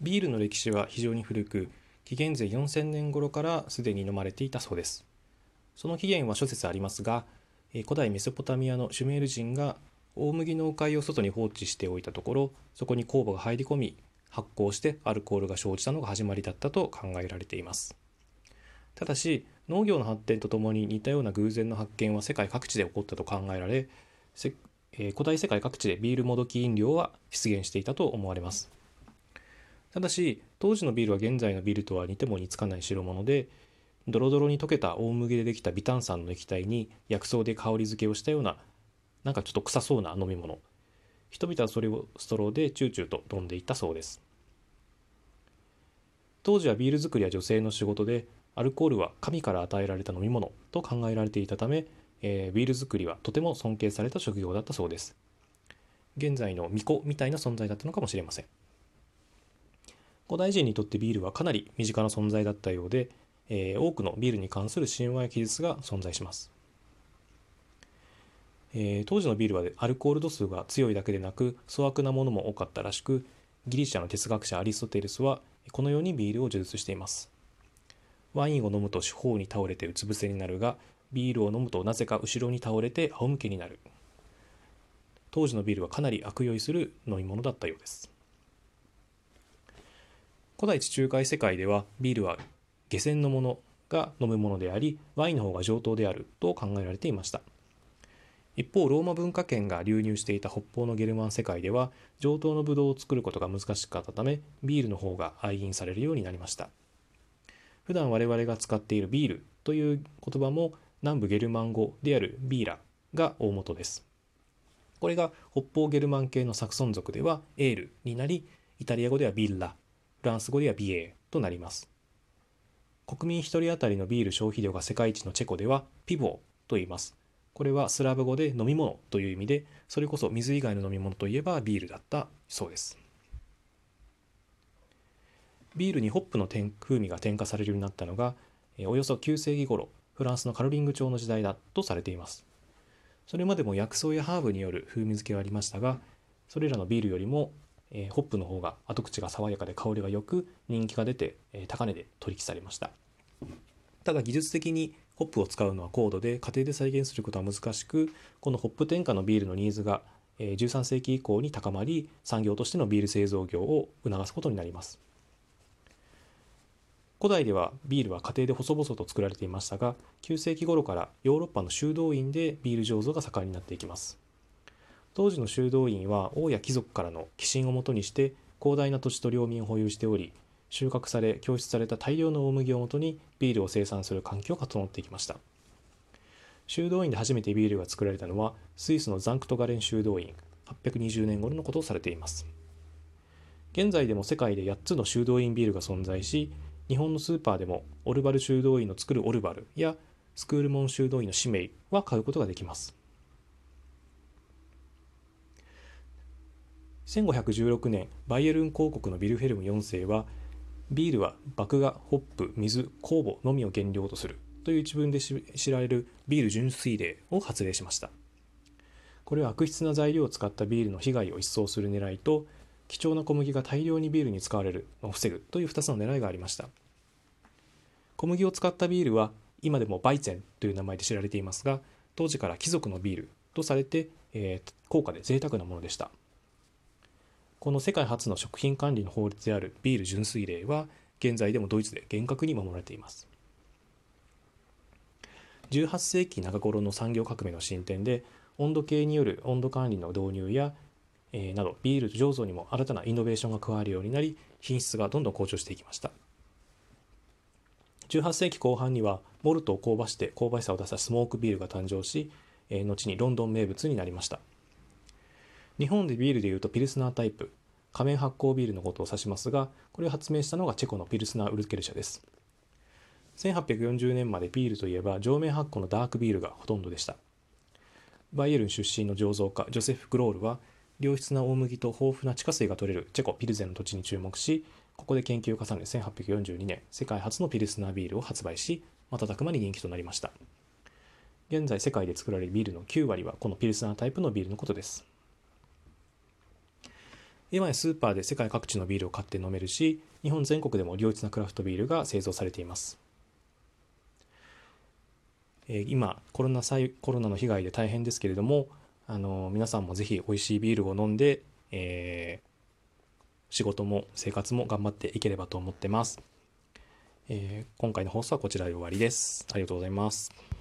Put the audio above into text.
ビールの歴史は非常に古く紀元前4000年頃からすでに飲まれていたそうです。その起源は諸説ありますが古代メソポタミアのシュメール人が大麦の丘を外に放置しておいたところそこに酵母が入り込み発酵してアルコールが生じたのが始まりだったと考えられています。ただし農業の発展とともに似たような偶然の発見は世界各地で起こったと考えられ古代世界各地でビールもどき飲料は出現していたと思われます。ただし当時のビールは現在のビールとは似ても似つかない代物でドロドロに溶けた大麦でできた微炭酸の液体に薬草で香り付けをしたようななんかちょっと臭そうな飲み物。人々はそれをストローでチューチューと飲んでいったそうです。当時はビール作りは女性の仕事でアルコールは神から与えられた飲み物と考えられていたため、えー、ビール作りはとても尊敬された職業だったそうです。現在の巫女みたいな存在だったのかもしれません。古代人にとってビールはかなり身近な存在だったようで、えー、多くのビールに関する神話や記述が存在します。えー、当時のビールはアルコール度数が強いだけでなく粗悪なものも多かったらしくギリシャの哲学者アリストテレスはこのようにビールを叙述しています。ワインを飲むと四方に倒れてうつ伏せになるがビールを飲むとなぜか後ろに倒れて仰向けになる。当時のビールはかなり悪酔いする飲み物だったようです。古代地中海世界ではビールは下船のものが飲むものでありワインの方が上等であると考えられていました。一方ローマ文化圏が流入していた北方のゲルマン世界では上等のブドウを作ることが難しかったためビールの方が愛飲されるようになりました。普段我々が使っているビールという言葉も南部ゲルマン語であるビーラが大元です。これが北方ゲルマン系のサクソン族ではエールになりイタリア語ではビッラフランス語ではビエーとなります。国民1人当たりのビール消費量が世界一のチェコではピボーと言います。これはスラブ語で飲み物という意味でそれこそ水以外の飲み物といえばビールだったそうです。ビールにホップの風味が添加されるようになったのがおよそ9世紀頃フランスのカロリング朝の時代だとされています。それまでも薬草やハーブによる風味付けはありましたがそれらのビールよりもえホップの方が後口が爽やかで香りがよく人気が出てえ高値で取引されました。ただ技術的にホップを使うのは高度で家庭で再現することは難しくこのホップ添加のビールのニーズが13世紀以降に高まり産業としてのビール製造業を促すことになります。古代ではビールは家庭で細々と作られていましたが9世紀頃からヨーロッパの修道院でビール醸造が盛んになっていきます。当時の修道院は王や貴族からの寄進をもとにして広大な土地と領民を保有しており収穫され供出された大量の大麦をもとにビールを生産する環境が整っていきました。修道院で初めてビールが作られたのはスイスのザンクトガレン修道院820年頃のことをされています。現在でも世界で8つの修道院ビールが存在し日本のスーパーでもオルバル修道院の作るオルバルやスクールモン修道院のシメイは買うことができます。1516年バイエルン公国のビルフェルム4世はビールは麦芽ホップ水酵母のみを原料とするという一文で知られるビール純粋令を発令しました。これは悪質な材料を使ったビールの被害を一掃する狙いと貴重な小麦が大量にビールに使われるのを防ぐという2つの狙いがありました。小麦を使ったビールは今でもバイゼンという名前で知られていますが当時から貴族のビールとされて、えー、高価で贅沢なものでした。この世界初の食品管理の法律であるビール純粋令は現在でもドイツで厳格に守られています。18世紀中頃の産業革命の進展で温度計による温度管理の導入や、えー、などビール醸造にも新たなイノベーションが加わるようになり品質がどんどん向上していきました。18世紀後半にはモルトを香ばして香ばしさを出したスモークビールが誕生し、えー、後にロンドン名物になりました。日本でビールでいうとピルスナータイプ仮面発酵ビールのことを指しますがこれを発明したのがチェコのピルスナー・ウルケル社です。1840年までビールといえば上面発酵のダークビールがほとんどでした。バイエルン出身の醸造家ジョセフ・グロールは良質な大麦と豊富な地下水が取れるチェコ・ピルゼンの土地に注目しここで研究を重ね1842年世界初のピルスナービールを発売し瞬く間に人気となりました。現在世界で作られるビールの9割はこのピルスナータイプのビールのことです。今やスーパーで世界各地のビールを買って飲めるし日本全国でも良質なクラフトビールが製造されています。え今コロナコロナの被害で大変ですけれどもあの皆さんもぜひ美味しいビールを飲んで、えー、仕事も生活も頑張っていければと思ってます、えー、今回の放送はこちらで終わりです。ありがとうございます。